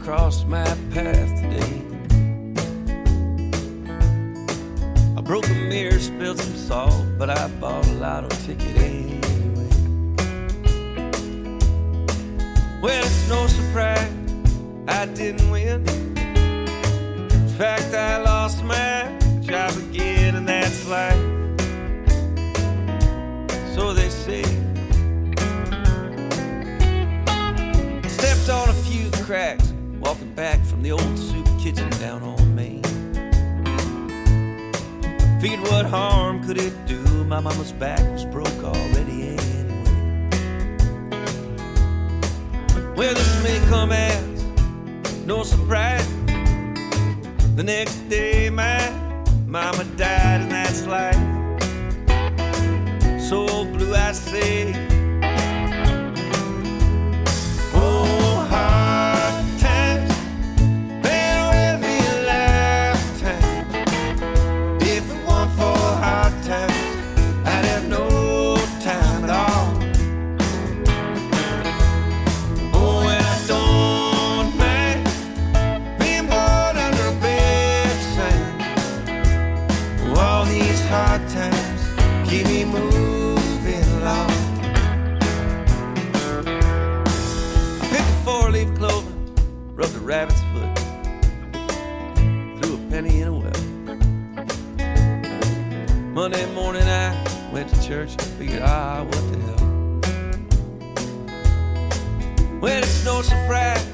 crossed my path today. I broke a mirror, spilled some salt, but I bought a lotto ticket anyway. Well, it's no surprise I didn't win. In fact, I lost my job again, and that's life. So they say. Stepped on a few cracks, back from the old soup kitchen down on Main. Figured what harm could it do? My mama's back was broke already anyway. Well, this may come as no surprise. The next day, my mama died, and that's life. So blue, I say. Hard times keep me moving along. I picked a four-leaf clover, rubbed a rabbit's foot, threw a penny in a well. Monday morning I went to church and figured, ah, what the hell. Well, it's no surprise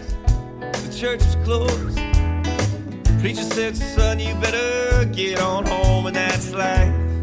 the church was closed. Preacher said, son, you better get on home, and that's life.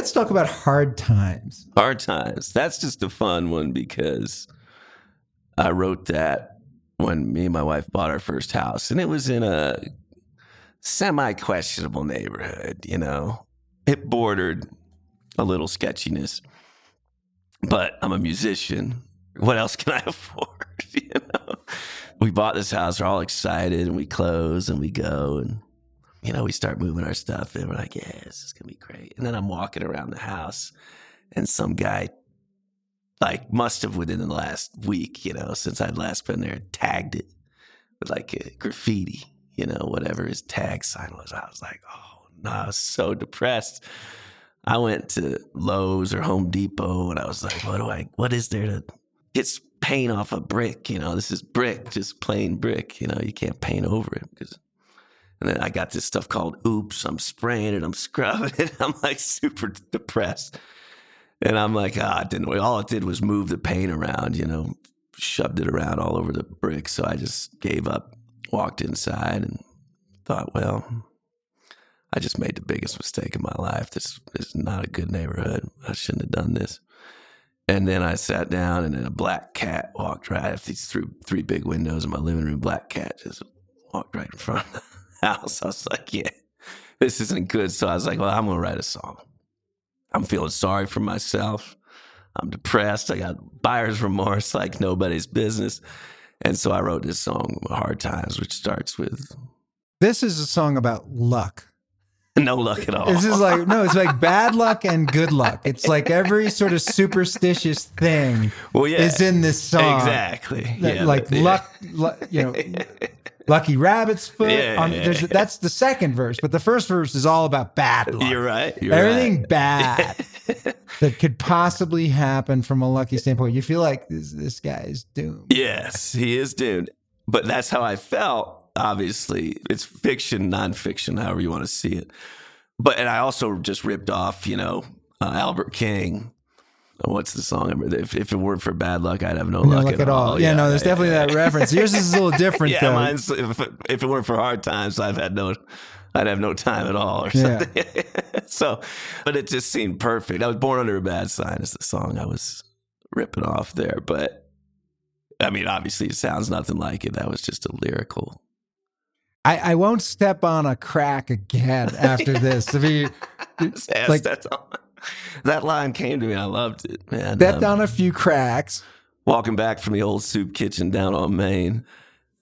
Let's talk about hard times. Hard times. That's just a fun one because I wrote that when me and my wife bought our first house, and it was in a semi questionable neighborhood, you know. It bordered a little sketchiness, but I'm a musician. What else can I afford? you know, we bought this house, we're all excited, and we close and we go and you know, we start moving our stuff and we're like, yeah, this is gonna be great. And then I'm walking around the house and some guy like must have within the last week, you know, since I'd last been there, tagged it with like a graffiti, you know, whatever his tag sign was. I was like, oh no, I was so depressed. I went to Lowe's or Home Depot and I was like, what do I what is there to it's paint off a brick, you know, this is brick, just plain brick, you know, you can't paint over it because and then I got this stuff called oops. I'm spraying it, I'm scrubbing it. I'm like super depressed. And I'm like, ah, it didn't. All it did was move the paint around, you know, shoved it around all over the brick. So I just gave up, walked inside and thought, well, I just made the biggest mistake of my life. This is not a good neighborhood. I shouldn't have done this. And then I sat down, and then a black cat walked right. These three, big windows in my living room. Black cat just walked right in front house. I was like, yeah, this isn't good. So I was like, well, I'm going to write a song. I'm feeling sorry for myself. I'm depressed. I got buyer's remorse like nobody's business. And so I wrote this song, Hard Times, which starts with This is a song about luck. no luck at all. This is like no, it's like bad luck and good luck. It's like every sort of superstitious thing well, yeah, is in this song. exactly. That- Yeah, like that- yeah. luck, luck, you know, lucky rabbit's foot. Yeah, on- yeah, there's- yeah. That's the second verse, but the first verse is all about bad luck. You're right. You're Everything right. bad that could possibly happen from a lucky standpoint. You feel like this, this guy is doomed. Yes, he is doomed. But that's how I felt. Obviously, it's fiction, nonfiction, however you want to see it. But and I also just ripped off, you know, uh, Albert King. What's the song? If, if it weren't for bad luck, I'd have no, No luck, luck at all. Yeah, no, there's definitely that reference. Yours is a little different yeah, though. mine's if, if it weren't for hard times, I've had no, I'd have no time at all or Yeah. something. so, but it just seemed perfect. I was born under a bad sign is the song I was ripping off there, but I mean, obviously, it sounds nothing like it. That was just a lyrical. I, I won't step on a crack again after this. I mean, Yes, like- that's all. That line came to me. I loved it, man. stepped Um, on a few cracks. walking back from the old soup kitchen down on Main.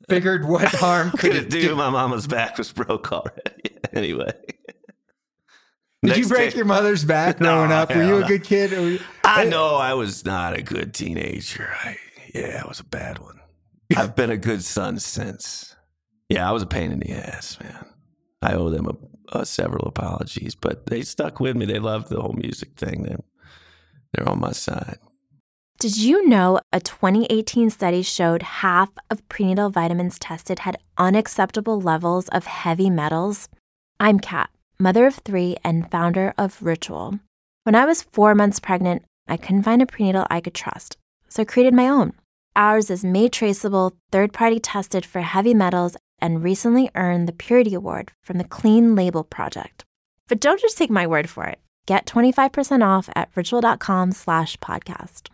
Figured what harm Could could it do? do? My mama's back was broke already. anyway. Did you break day- your mother's back No, growing up? Were you a no. good kid? Or you- I know I was not a good teenager. I, yeah, I was a bad one. I've been a good son since. Yeah, I was a pain in the ass, man. I owe them a, a several apologies, but they stuck with me. They loved the whole music thing. They, they're on my side. Did you know a 2018 study showed half of prenatal vitamins tested had unacceptable levels of heavy metals? I'm Kat, mother of three and founder of Ritual. When I was four months pregnant, I couldn't find a prenatal I could trust, so I created my own. Ours is made traceable, third party tested for heavy metals, and recently earned the Purity Award from the Clean Label Project. But don't just take my word for it. Get 25% off at ritual.com slash podcast.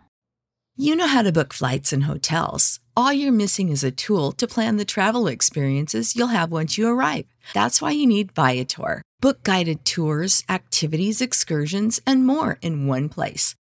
You know how to book flights and hotels. All you're missing is a tool to plan the travel experiences you'll have once you arrive. That's why you need Viator. Book guided tours, activities, excursions, and more in one place